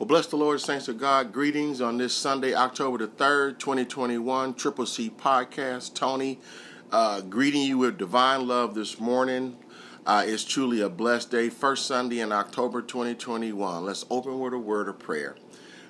Well, bless the Lord, saints of God. Greetings on this Sunday, October the 3rd, 2021, Triple C Podcast. Tony, uh, greeting you with divine love this morning. Uh, it's truly a blessed day, first Sunday in October 2021. Let's open with a word of prayer.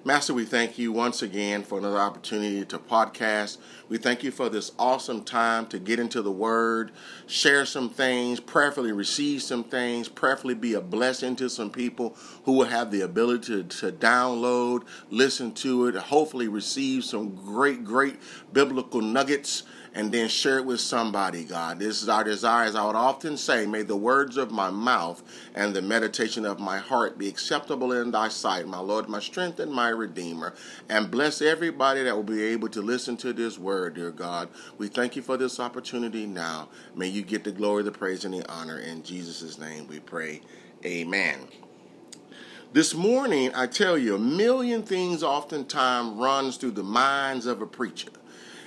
Master, we thank you once again for another opportunity to podcast. We thank you for this awesome time to get into the Word, share some things, prayerfully receive some things, prayerfully be a blessing to some people who will have the ability to, to download, listen to it, hopefully receive some great, great biblical nuggets and then share it with somebody, God. This is our desire. As I would often say, may the words of my mouth and the meditation of my heart be acceptable in thy sight, my Lord, my strength and my Redeemer. And bless everybody that will be able to listen to this word, dear God. We thank you for this opportunity now. May you get the glory, the praise, and the honor. In Jesus' name we pray. Amen. This morning, I tell you, a million things oftentimes runs through the minds of a preacher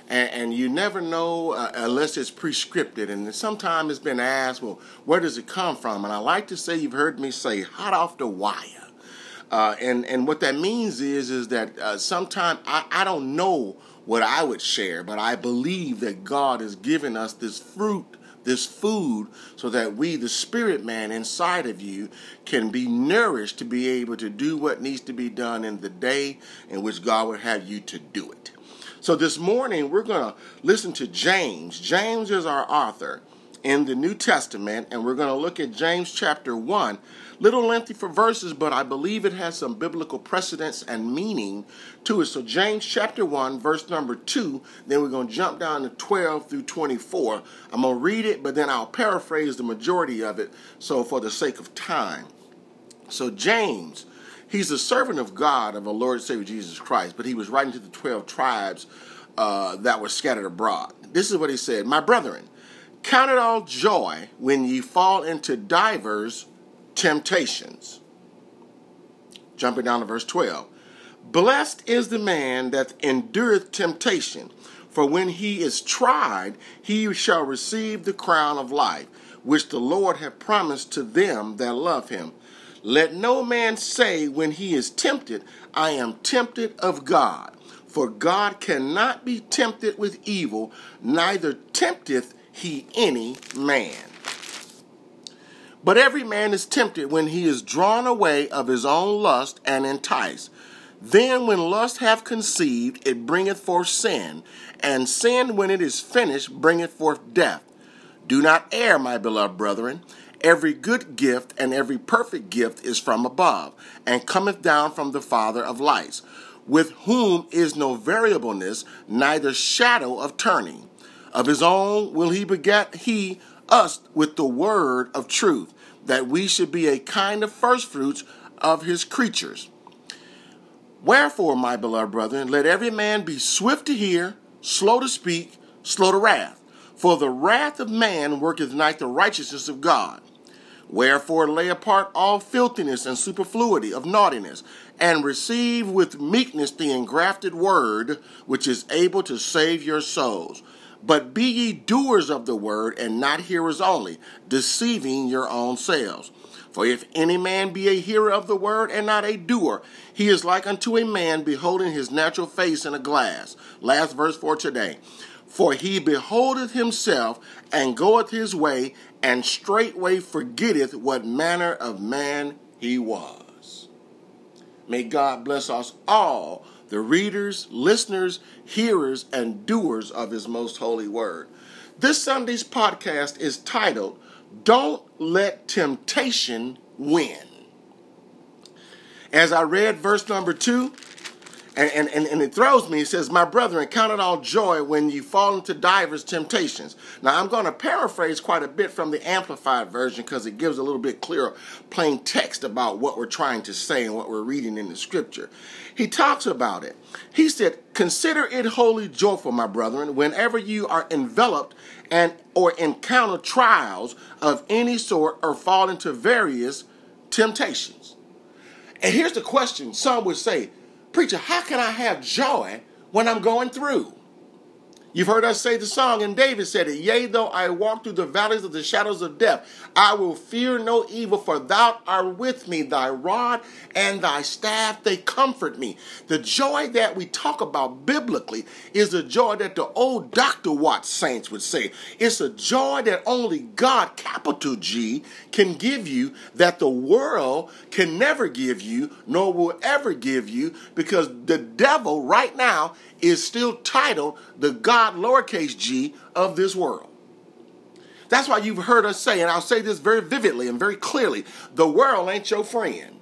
and, and you never know uh, unless it's prescripted. And sometimes it's been asked, well, where does it come from? And I like to say, you've heard me say, hot off the wire. Uh, and and what that means is is that uh, sometimes I, I don't know what I would share, but I believe that God has given us this fruit, this food, so that we, the spirit man inside of you, can be nourished to be able to do what needs to be done in the day in which God would have you to do it. So this morning we're going to listen to James. James is our author in the New Testament, and we're going to look at James chapter 1. Little lengthy for verses, but I believe it has some biblical precedence and meaning to it. So, James chapter 1, verse number 2, then we're going to jump down to 12 through 24. I'm going to read it, but then I'll paraphrase the majority of it, so for the sake of time. So, James He's a servant of God, of our Lord and Savior Jesus Christ, but he was writing to the 12 tribes uh, that were scattered abroad. This is what he said My brethren, count it all joy when ye fall into divers temptations. Jumping down to verse 12. Blessed is the man that endureth temptation, for when he is tried, he shall receive the crown of life, which the Lord hath promised to them that love him. Let no man say when he is tempted, I am tempted of God. For God cannot be tempted with evil, neither tempteth he any man. But every man is tempted when he is drawn away of his own lust and enticed. Then, when lust hath conceived, it bringeth forth sin, and sin, when it is finished, bringeth forth death. Do not err, my beloved brethren. Every good gift and every perfect gift is from above, and cometh down from the Father of lights, with whom is no variableness, neither shadow of turning. Of his own will he beget he us with the word of truth, that we should be a kind of firstfruits of his creatures. Wherefore, my beloved brethren, let every man be swift to hear, slow to speak, slow to wrath. For the wrath of man worketh not the righteousness of God. Wherefore lay apart all filthiness and superfluity of naughtiness, and receive with meekness the engrafted word, which is able to save your souls. But be ye doers of the word, and not hearers only, deceiving your own selves. For if any man be a hearer of the word and not a doer, he is like unto a man beholding his natural face in a glass. Last verse for today. For he beholdeth himself and goeth his way, and straightway forgetteth what manner of man he was. May God bless us all, the readers, listeners, hearers, and doers of his most holy word. This Sunday's podcast is titled, Don't Let Temptation Win. As I read verse number two, and, and, and it throws me. He says, My brethren, count it all joy when you fall into divers temptations. Now, I'm going to paraphrase quite a bit from the Amplified version because it gives a little bit clearer, plain text about what we're trying to say and what we're reading in the scripture. He talks about it. He said, Consider it wholly joyful, my brethren, whenever you are enveloped and or encounter trials of any sort or fall into various temptations. And here's the question some would say, Preacher, how can I have joy when I'm going through? You've heard us say the song, and David said it Yea, though I walk through the valleys of the shadows of death, I will fear no evil, for thou art with me. Thy rod and thy staff, they comfort me. The joy that we talk about biblically is a joy that the old Dr. Watts saints would say. It's a joy that only God, capital G, can give you, that the world can never give you, nor will ever give you, because the devil right now is still titled the God lowercase g of this world. That's why you've heard us say, and I'll say this very vividly and very clearly the world ain't your friend.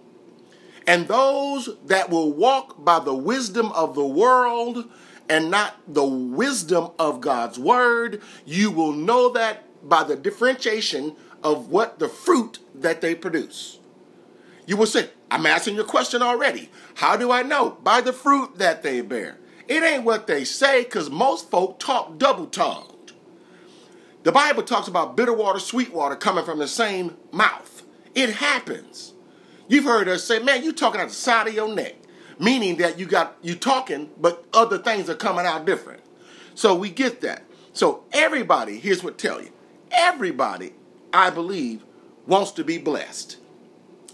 And those that will walk by the wisdom of the world and not the wisdom of God's word, you will know that by the differentiation of what the fruit that they produce. You will say, I'm asking your question already. How do I know? By the fruit that they bear. It ain't what they say because most folk talk double tongued. The Bible talks about bitter water, sweet water coming from the same mouth. It happens. You've heard us say, man, you talking out the side of your neck, meaning that you got you talking, but other things are coming out different. So we get that. So everybody, here's what I tell you. Everybody, I believe, wants to be blessed.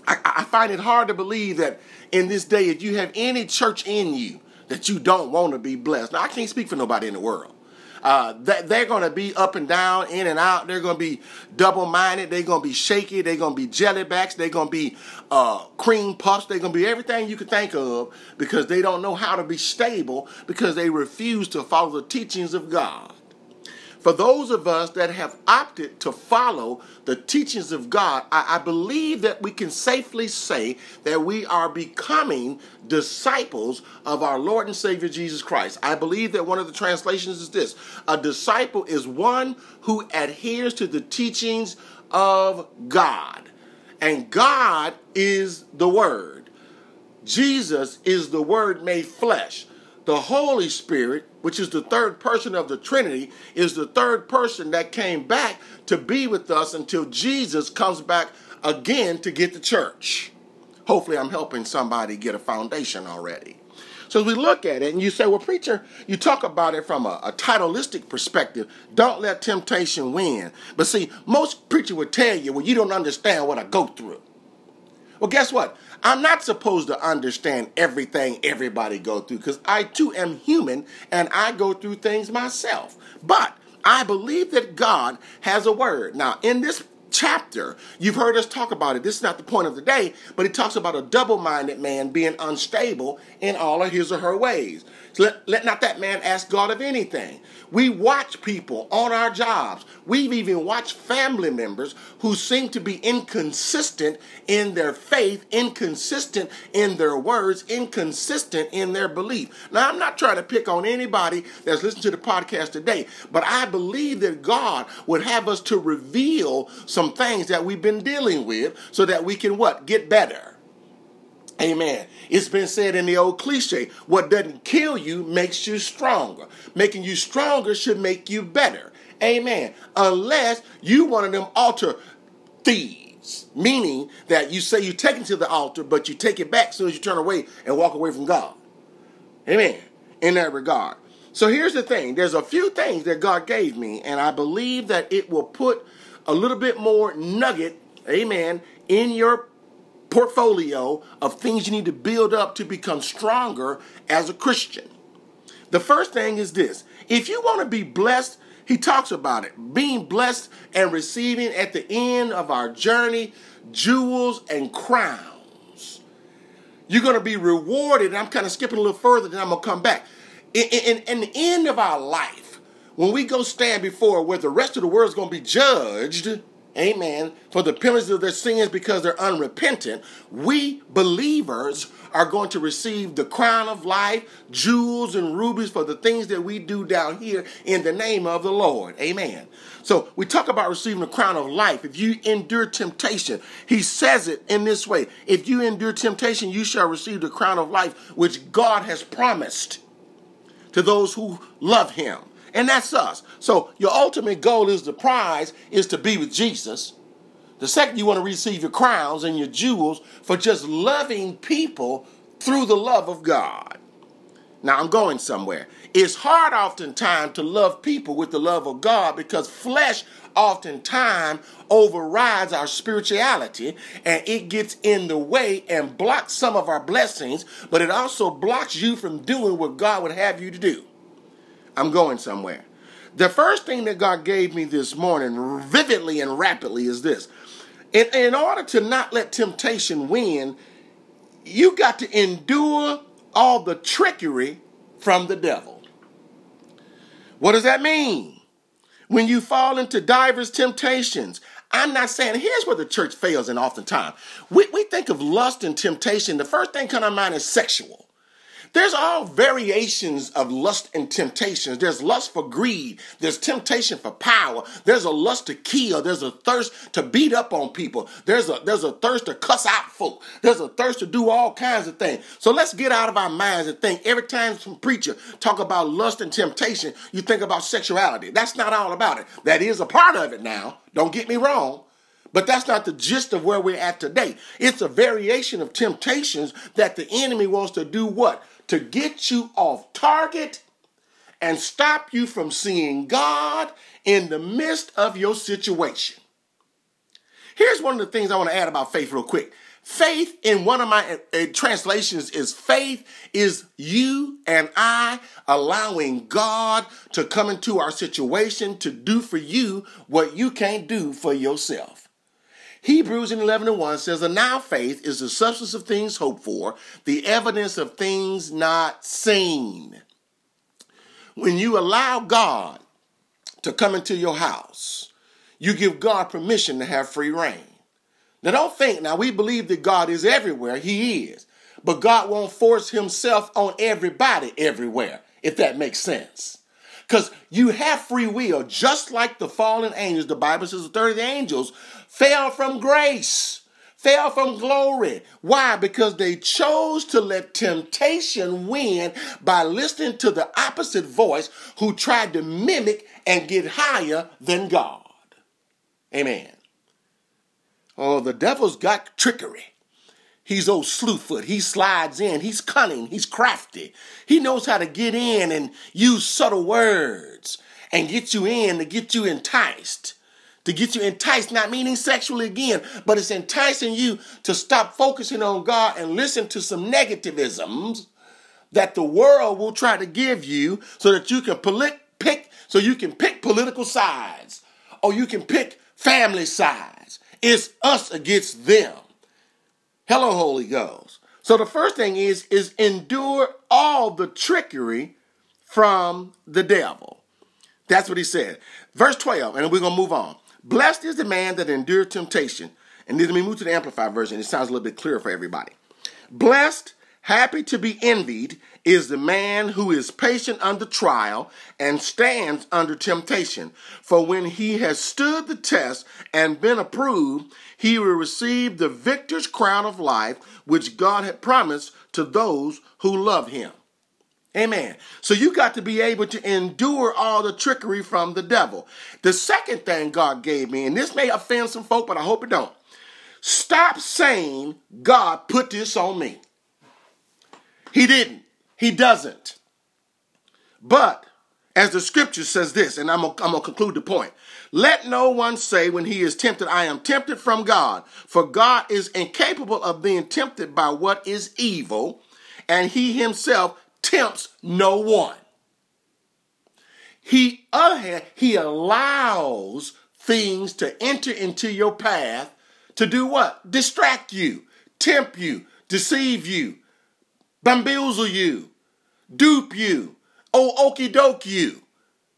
I, I find it hard to believe that in this day, if you have any church in you, that you don't want to be blessed. Now, I can't speak for nobody in the world. Uh, that they're going to be up and down, in and out. They're going to be double minded. They're going to be shaky. They're going to be jellybacks. They're going to be uh, cream puffs. They're going to be everything you can think of because they don't know how to be stable because they refuse to follow the teachings of God. For those of us that have opted to follow the teachings of God, I, I, believe that we can safely say that we are becoming disciples of our Lord and Savior Jesus Christ. I believe that one of the translations is this a disciple is one who adheres to the teachings of God. And God is the Word. Jesus is the Word made flesh. The Holy Spirit, which is the third person of the Trinity, is the third person that came back to be with us until Jesus comes back again to get the church. Hopefully, I'm helping somebody get a foundation already. So as we look at it, and you say, well, preacher, you talk about it from a, a titleistic perspective. Don't let temptation win. But see, most preacher would tell you, well, you don't understand what I go through. Well, guess what? I'm not supposed to understand everything everybody go through because I too am human and I go through things myself. But I believe that God has a word. Now, in this chapter, you've heard us talk about it. This is not the point of the day, but it talks about a double minded man being unstable in all of his or her ways. Let, let not that man ask God of anything. We watch people on our jobs. We've even watched family members who seem to be inconsistent in their faith, inconsistent in their words, inconsistent in their belief. Now, I'm not trying to pick on anybody that's listening to the podcast today, but I believe that God would have us to reveal some things that we've been dealing with so that we can what? Get better. Amen. It's been said in the old cliche what doesn't kill you makes you stronger. Making you stronger should make you better. Amen. Unless you one of them altar thieves, meaning that you say you take it to the altar, but you take it back as soon as you turn away and walk away from God. Amen. In that regard. So here's the thing there's a few things that God gave me, and I believe that it will put a little bit more nugget, amen, in your portfolio of things you need to build up to become stronger as a Christian. The first thing is this if you want to be blessed, he talks about it being blessed and receiving at the end of our journey jewels and crowns. You're going to be rewarded. I'm kind of skipping a little further, then I'm going to come back. In, in, in the end of our life, when we go stand before where the rest of the world is going to be judged, amen, for the penalties of their sins because they're unrepentant, we believers are going to receive the crown of life, jewels and rubies for the things that we do down here in the name of the Lord. Amen. So we talk about receiving the crown of life. If you endure temptation, he says it in this way if you endure temptation, you shall receive the crown of life which God has promised to those who love him. And that's us. So your ultimate goal is the prize is to be with Jesus. The second, you want to receive your crowns and your jewels for just loving people through the love of God. Now I'm going somewhere. It's hard oftentimes to love people with the love of God because flesh oftentimes overrides our spirituality and it gets in the way and blocks some of our blessings, but it also blocks you from doing what God would have you to do. I'm going somewhere. The first thing that God gave me this morning, vividly and rapidly, is this. In, in order to not let temptation win, you got to endure all the trickery from the devil. What does that mean? When you fall into divers temptations, I'm not saying here's where the church fails, and oftentimes we, we think of lust and temptation. The first thing come to mind is sexual. There's all variations of lust and temptations. There's lust for greed. There's temptation for power. There's a lust to kill. There's a thirst to beat up on people. There's a there's a thirst to cuss out folk. There's a thirst to do all kinds of things. So let's get out of our minds and think every time some preacher talk about lust and temptation, you think about sexuality. That's not all about it. That is a part of it now. Don't get me wrong. But that's not the gist of where we're at today. It's a variation of temptations that the enemy wants to do what? To get you off target and stop you from seeing God in the midst of your situation. Here's one of the things I want to add about faith, real quick. Faith, in one of my uh, translations, is faith is you and I allowing God to come into our situation to do for you what you can't do for yourself. Hebrews in 11 and 1 says, And now faith is the substance of things hoped for, the evidence of things not seen. When you allow God to come into your house, you give God permission to have free reign. Now, don't think, now we believe that God is everywhere, He is. But God won't force Himself on everybody everywhere, if that makes sense. Because you have free will, just like the fallen angels. The Bible says the 30 angels fell from grace, fell from glory. Why? Because they chose to let temptation win by listening to the opposite voice who tried to mimic and get higher than God. Amen. Oh, the devil's got trickery. He's old slewfoot. He slides in. He's cunning. He's crafty. He knows how to get in and use subtle words and get you in to get you enticed to get you enticed, not meaning sexually again, but it's enticing you to stop focusing on God and listen to some negativisms that the world will try to give you so that you can polit- pick so you can pick political sides or you can pick family sides. It's us against them. Hello, Holy Ghost. So the first thing is is endure all the trickery from the devil. That's what he said. Verse 12, and we're going to move on. Blessed is the man that endures temptation. And then we move to the Amplified version. It sounds a little bit clearer for everybody. Blessed, happy to be envied, is the man who is patient under trial and stands under temptation. For when he has stood the test and been approved, he will receive the victor's crown of life, which God had promised to those who love him. Amen. So you got to be able to endure all the trickery from the devil. The second thing God gave me, and this may offend some folk, but I hope it don't. Stop saying God put this on me. He didn't. He doesn't. But as the scripture says this, and I'm to conclude the point. Let no one say when he is tempted, I am tempted from God. For God is incapable of being tempted by what is evil, and he himself tempts no one. He, other hand, he allows things to enter into your path to do what? Distract you, tempt you, deceive you, bamboozle you, dupe you, oh okey doke you.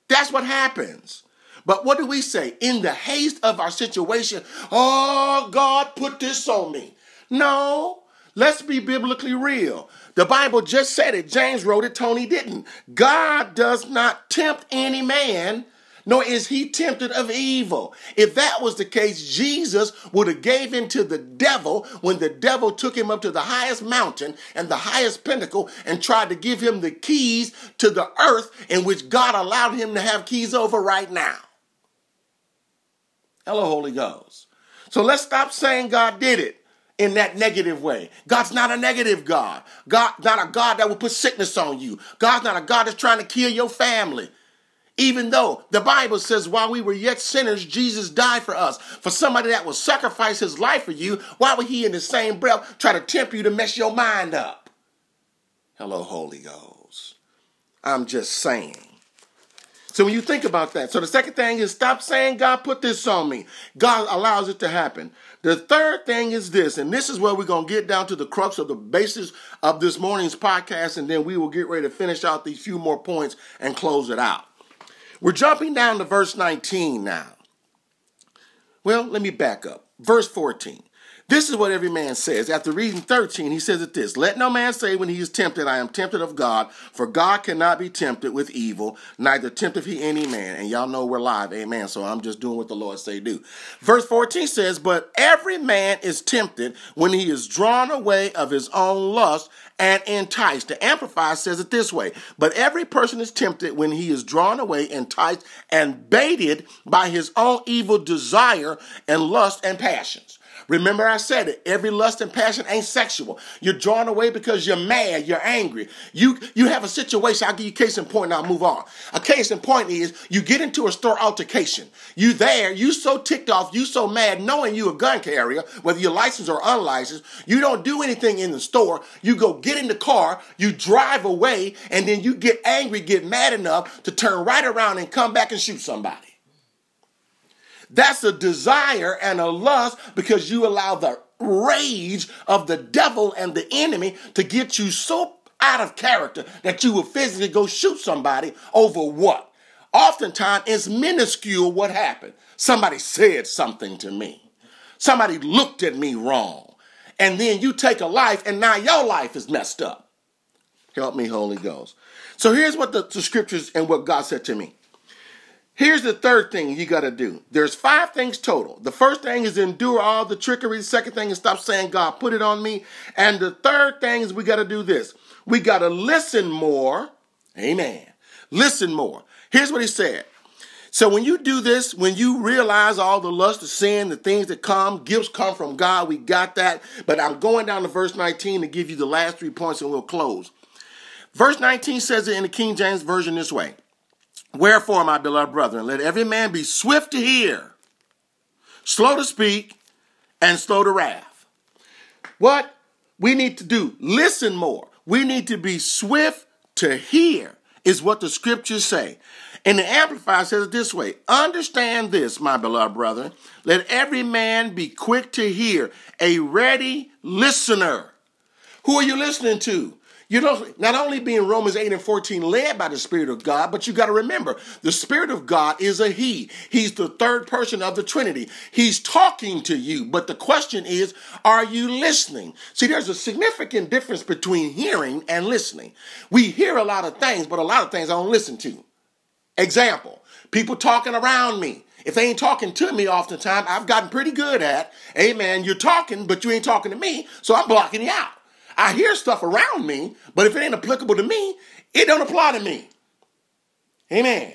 That's what happens. But what do we say? In the haste of our situation, oh, God put this on me. No, let's be biblically real. The Bible just said it. James wrote it, Tony didn't. God does not tempt any man, nor is he tempted of evil. If that was the case, Jesus would have gave in to the devil when the devil took him up to the highest mountain and the highest pinnacle and tried to give him the keys to the earth in which God allowed him to have keys over right now. Hello, Holy Ghost. So let's stop saying God did it in that negative way. God's not a negative God. God not a God that will put sickness on you. God's not a God that's trying to kill your family. Even though the Bible says, while we were yet sinners, Jesus died for us. For somebody that will sacrifice his life for you, why would he in the same breath try to tempt you to mess your mind up? Hello, Holy Ghost. I'm just saying. So when you think about that, so the second thing is stop saying, God put this on me. God allows it to happen. The third thing is this, and this is where we're going to get down to the crux of the basis of this morning's podcast, and then we will get ready to finish out these few more points and close it out. We're jumping down to verse 19 now. Well, let me back up. Verse 14. This is what every man says. After reading 13, he says it this Let no man say when he is tempted, I am tempted of God, for God cannot be tempted with evil, neither tempteth he any man. And y'all know we're live, amen. So I'm just doing what the Lord say do. Verse 14 says, But every man is tempted when he is drawn away of his own lust and enticed. The Amplifier says it this way But every person is tempted when he is drawn away, enticed, and baited by his own evil desire and lust and passions. Remember, I said it. Every lust and passion ain't sexual. You're drawn away because you're mad, you're angry. You you have a situation. I'll give you case in point, and I'll move on. A case in point is you get into a store altercation. You there, you so ticked off, you so mad, knowing you a gun carrier, whether you're licensed or unlicensed, you don't do anything in the store. You go get in the car, you drive away, and then you get angry, get mad enough to turn right around and come back and shoot somebody. That's a desire and a lust because you allow the rage of the devil and the enemy to get you so out of character that you will physically go shoot somebody over what? Oftentimes it's minuscule what happened. Somebody said something to me. Somebody looked at me wrong. And then you take a life and now your life is messed up. Help me, Holy Ghost. So here's what the, the scriptures and what God said to me. Here's the third thing you got to do. There's five things total. The first thing is endure all the trickery. The second thing is stop saying, God, put it on me. And the third thing is we got to do this. We got to listen more. Amen. Listen more. Here's what he said. So when you do this, when you realize all the lust, the sin, the things that come, gifts come from God, we got that. But I'm going down to verse 19 to give you the last three points and we'll close. Verse 19 says it in the King James Version this way. Wherefore, my beloved brethren, let every man be swift to hear, slow to speak, and slow to wrath. What we need to do, listen more. We need to be swift to hear, is what the scriptures say. And the Amplifier says it this way Understand this, my beloved brethren. Let every man be quick to hear, a ready listener. Who are you listening to? You know, not only being Romans 8 and 14 led by the Spirit of God, but you got to remember the Spirit of God is a He. He's the third person of the Trinity. He's talking to you, but the question is, are you listening? See, there's a significant difference between hearing and listening. We hear a lot of things, but a lot of things I don't listen to. Example, people talking around me. If they ain't talking to me oftentimes, I've gotten pretty good at, amen, you're talking, but you ain't talking to me, so I'm blocking you out. I hear stuff around me, but if it ain't applicable to me, it don't apply to me. Amen.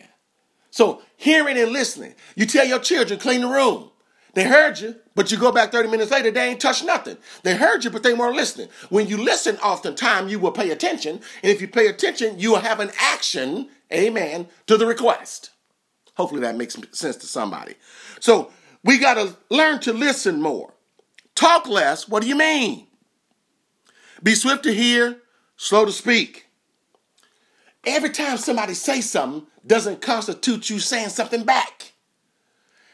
So hearing and listening. You tell your children, clean the room. They heard you, but you go back 30 minutes later, they ain't touched nothing. They heard you, but they weren't listening. When you listen, oftentimes you will pay attention. And if you pay attention, you will have an action, amen, to the request. Hopefully that makes sense to somebody. So we got to learn to listen more. Talk less. What do you mean? Be swift to hear, slow to speak. Every time somebody says something doesn't constitute you saying something back.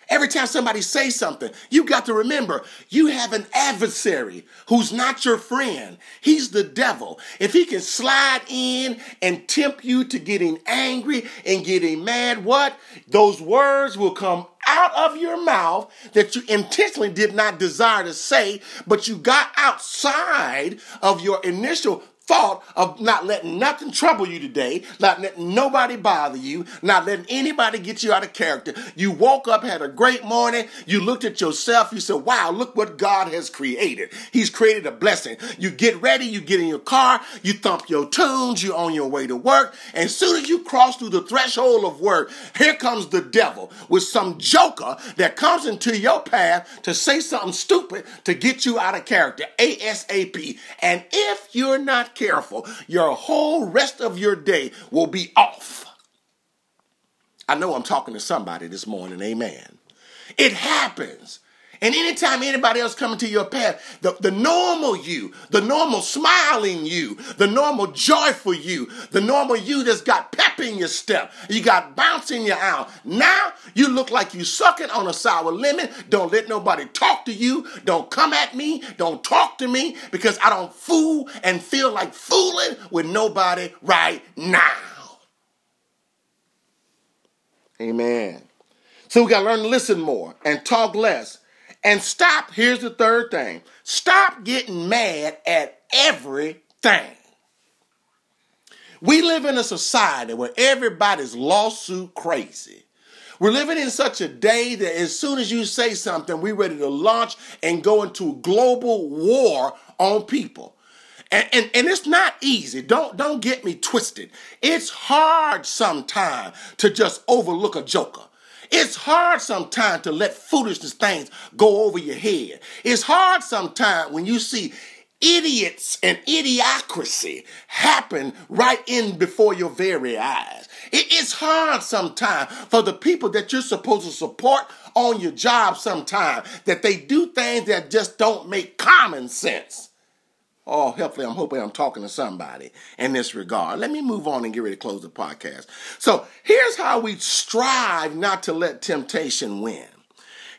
Every time somebody says something, you got to remember you have an adversary who's not your friend. He's the devil. If he can slide in and tempt you to getting angry and getting mad, what? Those words will come out of your mouth that you intentionally did not desire to say, but you got outside of your initial thought of not letting nothing trouble you today, not letting nobody bother you, not letting anybody get you out of character. You woke up, had a great morning, you looked at yourself, you said, Wow, look what God has created. He's created a blessing. You get ready, you get in your car, you thump your tunes, you're on your way to work, and as soon as you cross through the threshold of work, here comes the devil with some joker that comes into your path to say something stupid to get you out of character ASAP. And if you're not careful, your whole rest of your day will be off. I know I'm talking to somebody this morning, amen. It happens. And anytime anybody else coming to your path, the, the normal you, the normal smiling you, the normal joyful you, the normal you that's got pep in your step, you got bounce in your eye. Now you look like you sucking on a sour lemon. Don't let nobody talk to you. Don't come at me. Don't talk to me because I don't fool and feel like fooling with nobody right now. Amen. So we got to learn to listen more and talk less and stop, here's the third thing stop getting mad at everything. We live in a society where everybody's lawsuit crazy. We're living in such a day that as soon as you say something, we're ready to launch and go into a global war on people. And, and, and it's not easy. Don't, don't get me twisted. It's hard sometimes to just overlook a joker. It's hard sometimes to let foolishness things go over your head. It's hard sometimes when you see idiots and idiocracy happen right in before your very eyes. it's hard sometimes for the people that you're supposed to support on your job sometimes that they do things that just don't make common sense. Oh, hopefully, I'm hoping I'm talking to somebody in this regard. Let me move on and get ready to close the podcast. So, here's how we strive not to let temptation win.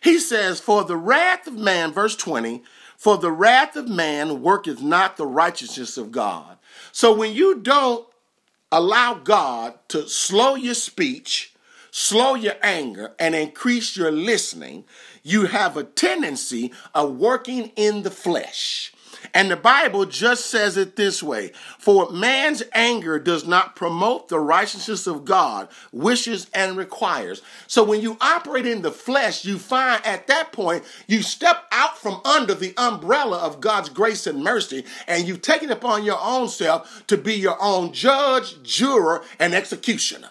He says, For the wrath of man, verse 20, for the wrath of man worketh not the righteousness of God. So, when you don't allow God to slow your speech, slow your anger, and increase your listening, you have a tendency of working in the flesh. And the Bible just says it this way For man's anger does not promote the righteousness of God, wishes and requires. So when you operate in the flesh, you find at that point you step out from under the umbrella of God's grace and mercy, and you take it upon your own self to be your own judge, juror, and executioner.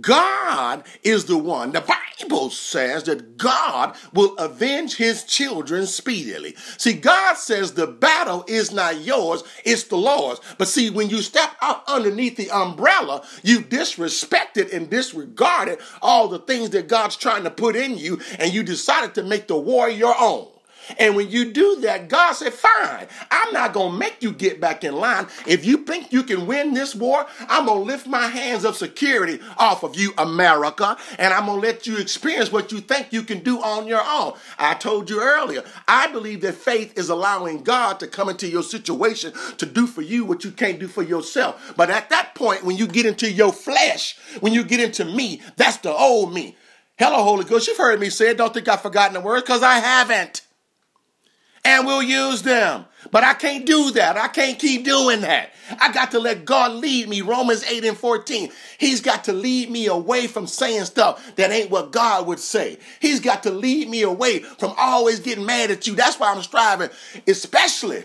God is the one. The Bible says that God will avenge his children speedily. See, God says the battle is not yours, it's the Lord's. But see, when you step out underneath the umbrella, you disrespected and disregarded all the things that God's trying to put in you, and you decided to make the war your own. And when you do that, God said, Fine, I'm not going to make you get back in line. If you think you can win this war, I'm going to lift my hands of security off of you, America, and I'm going to let you experience what you think you can do on your own. I told you earlier, I believe that faith is allowing God to come into your situation to do for you what you can't do for yourself. But at that point, when you get into your flesh, when you get into me, that's the old me. Hello, Holy Ghost. You've heard me say it. Don't think I've forgotten the words because I haven't and we'll use them. But I can't do that. I can't keep doing that. I got to let God lead me. Romans 8 and 14. He's got to lead me away from saying stuff that ain't what God would say. He's got to lead me away from always getting mad at you. That's why I'm striving, especially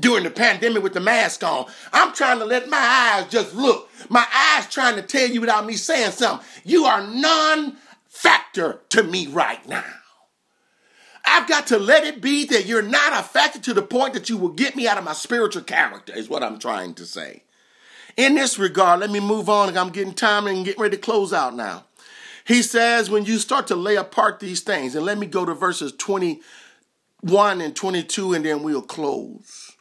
during the pandemic with the mask on. I'm trying to let my eyes just look. My eyes trying to tell you without me saying something. You are non factor to me right now. I've got to let it be that you're not affected to the point that you will get me out of my spiritual character, is what I'm trying to say. In this regard, let me move on. I'm getting time and getting ready to close out now. He says, when you start to lay apart these things, and let me go to verses 21 and 22, and then we'll close.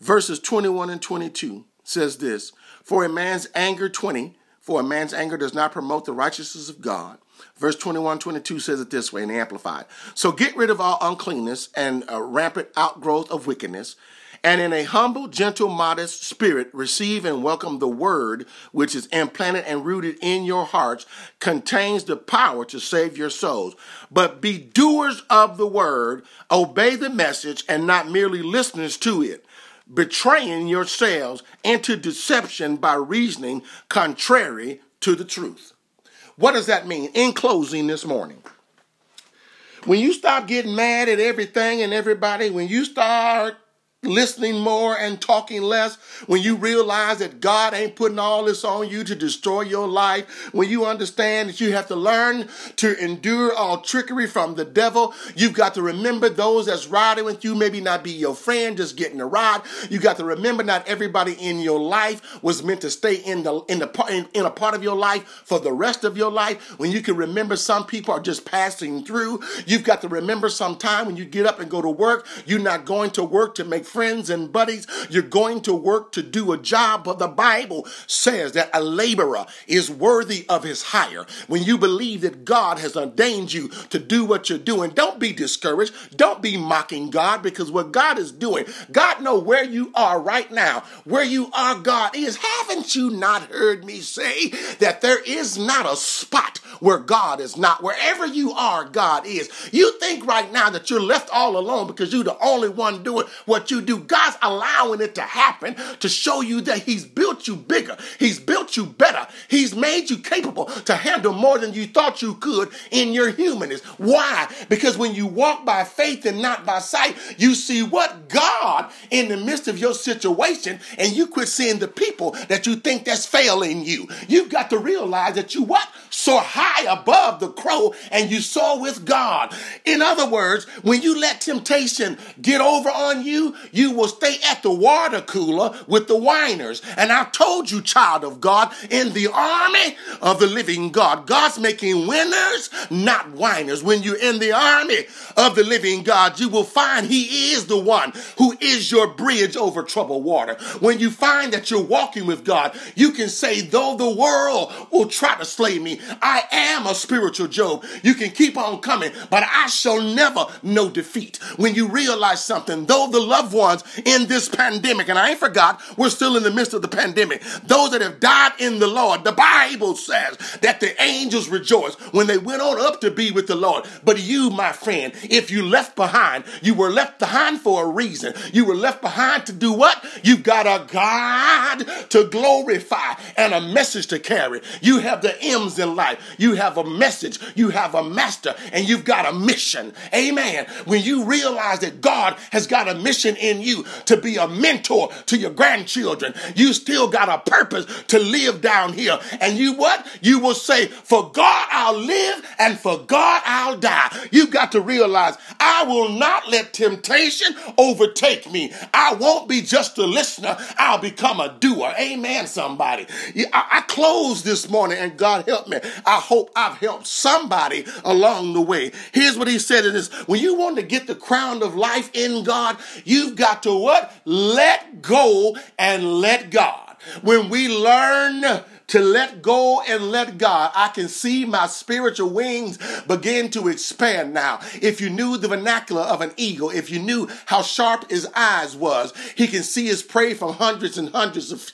Verses 21 and 22 says this For a man's anger, 20, for a man's anger does not promote the righteousness of God. Verse 21 22 says it this way in Amplified. So get rid of all uncleanness and a rampant outgrowth of wickedness, and in a humble, gentle, modest spirit, receive and welcome the word which is implanted and rooted in your hearts, contains the power to save your souls. But be doers of the word, obey the message, and not merely listeners to it betraying yourselves into deception by reasoning contrary to the truth. What does that mean? In closing this morning, when you stop getting mad at everything and everybody, when you start listening more and talking less, when you realize that God ain't putting all this on you to destroy your life, when you understand that you have to learn to endure all trickery from the devil, you've got to remember those that's riding with you, maybe not be your friend, just getting a ride. You got to remember not everybody in your life was meant to stay in the in the in, in a part of your life for the rest of your life. When you can remember some people are just passing through, you've got to remember sometime when you get up and go to work, you're not going to work to make friends and buddies. You're going to work to do a job, but the Bible says that a laborer is worthy of his hire. When you believe that God has ordained you to do what you're doing, don't be discouraged. Don't be mocking God because what God is doing, God know where you are right now. Where you are, God is. Haven't you not heard me say that there is not a spot where God is not? Wherever you are, God is. You think right now that you're left all alone because you're the only one doing what you do. God's allowing it to happen to show you that He's built you bigger. He's built you better. He's made you capable to handle more than you thought you could in your humanness. Why? Because when you walk by faith and not by sight, you see what God in the midst of your situation and you quit seeing the people that you think that's failing you. You've got to realize that you what? So high above the crow and you soar with God. In other words, when you let temptation get over on you, you will stay at the water cooler with the whiners. And I told you, child of God, in the army of the living God, God's making winners, not whiners. When you're in the army of the living God, you will find He is the one who is your bridge over troubled water. When you find that you're walking with God, you can say, though the world will try to slay me, I am a spiritual Job. You can keep on coming, but I shall never know defeat. When you realize something, though the loved ones in this pandemic. And I ain't forgot, we're still in the midst of the pandemic. Those that have died in the Lord, the Bible says that the angels rejoice when they went on up to be with the Lord. But you, my friend, if you left behind, you were left behind for a reason. You were left behind to do what? You've got a God to glorify and a message to carry. You have the M's in life. You have a message. You have a master and you've got a mission. Amen. When you realize that God has got a mission in in you to be a mentor to your grandchildren. You still got a purpose to live down here. And you what? You will say, for God I'll live and for God I'll die. You've got to realize I will not let temptation overtake me. I won't be just a listener. I'll become a doer. Amen, somebody. I, I close this morning and God help me. I hope I've helped somebody along the way. Here's what he said in this. When you want to get the crown of life in God, you've got to what? Let go and let God. When we learn to let go and let God, I can see my spiritual wings begin to expand now. If you knew the vernacular of an eagle, if you knew how sharp his eyes was, he can see his prey from hundreds and hundreds of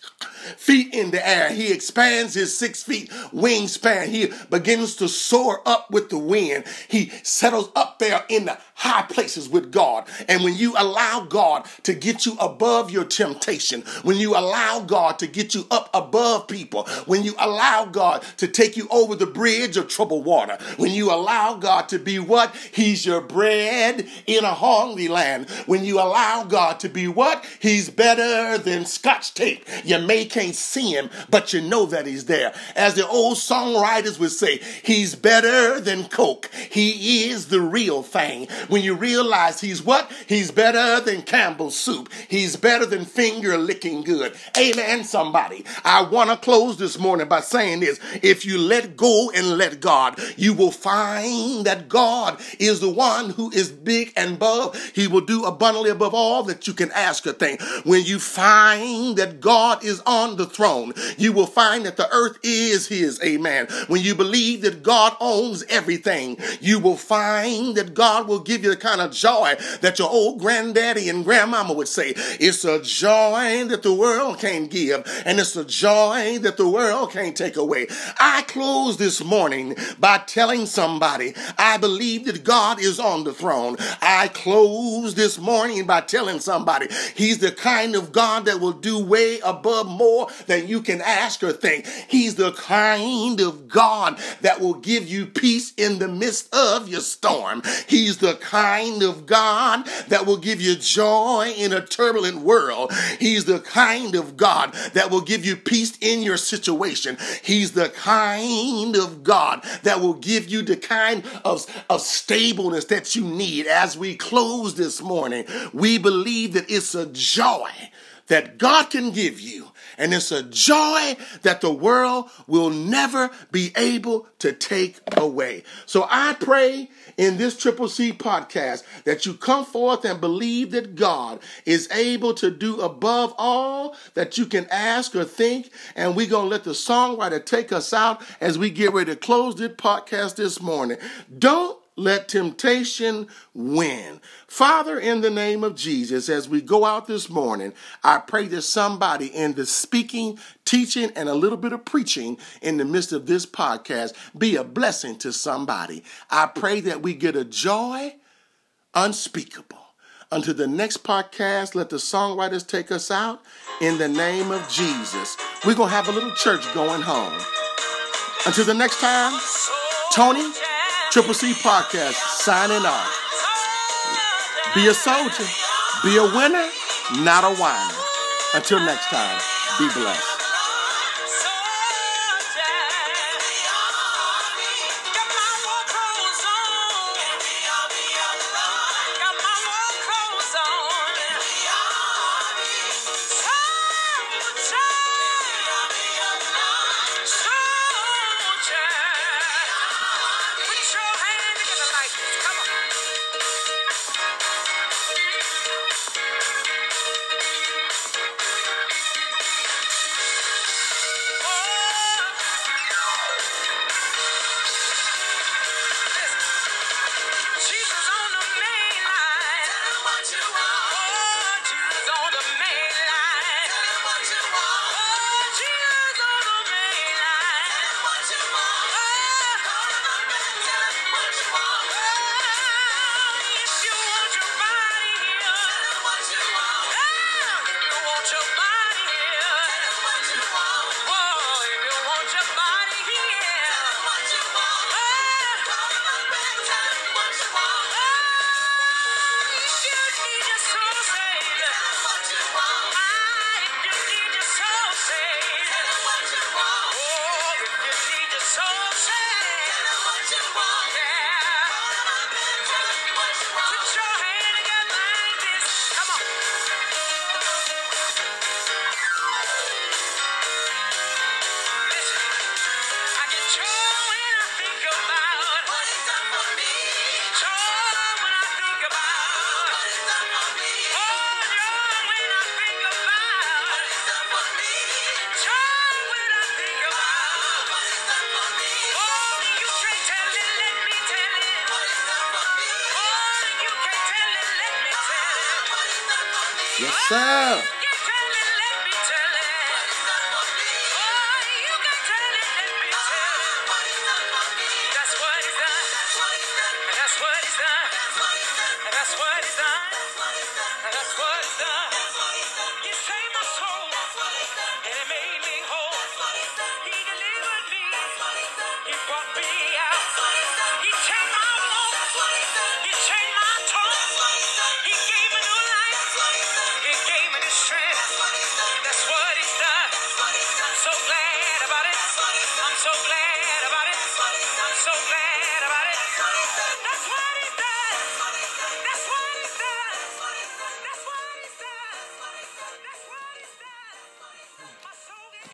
feet in the air. He expands his six feet wingspan. He begins to soar up with the wind. He settles up there in the high places with God. And when you allow God to get you above your temptation, when you allow God to get you up above people, when you allow God to take you over the bridge of troubled water, when you allow God to be what? He's your bread in a hungry land. When you allow God to be what? He's better than scotch tape. You may can't see him, but you know that he's there. As the old songwriters would say, he's better than Coke. He is the real thing. When you realize he's what? He's better than Campbell's soup. He's better than finger licking good. Amen, somebody. I want to close this morning by saying this. If you let go and let God, you will find that God is the one who is big and above. He will do abundantly above all that you can ask or think. When you find that God is on on the throne, you will find that the earth is his. Amen. When you believe that God owns everything, you will find that God will give give you the kind of joy that your old granddaddy and grandmama would say. It's a joy that the world can't give, and it's a joy that the world can't take away. I close this morning by telling somebody I believe that God is on the throne. I close this morning by telling somebody He's the kind of God that will do way above more than you can ask or think. He's the kind of God that will give you peace in the midst of your storm. He's the kind of God that will give you joy in a turbulent world. He's the kind of God that will give you peace in your situation. He's the kind of God that will give you the kind of, of stableness that you need. As we close this morning, we believe that it's a joy that God can give you. And it's a joy that the world will never be able to take away. So I pray in this Triple C podcast that you come forth and believe that God is able to do above all that you can ask or think. And we're going to let the songwriter take us out as we get ready to close this podcast this morning. Don't let temptation win. Father, in the name of Jesus, as we go out this morning, I pray that somebody in the speaking, teaching, and a little bit of preaching in the midst of this podcast be a blessing to somebody. I pray that we get a joy unspeakable. Until the next podcast, let the songwriters take us out in the name of Jesus. We're going to have a little church going home. Until the next time, Tony. Triple C Podcast signing off. Be a soldier, be a winner, not a whiner. Until next time, be blessed. you are. Yes, sir.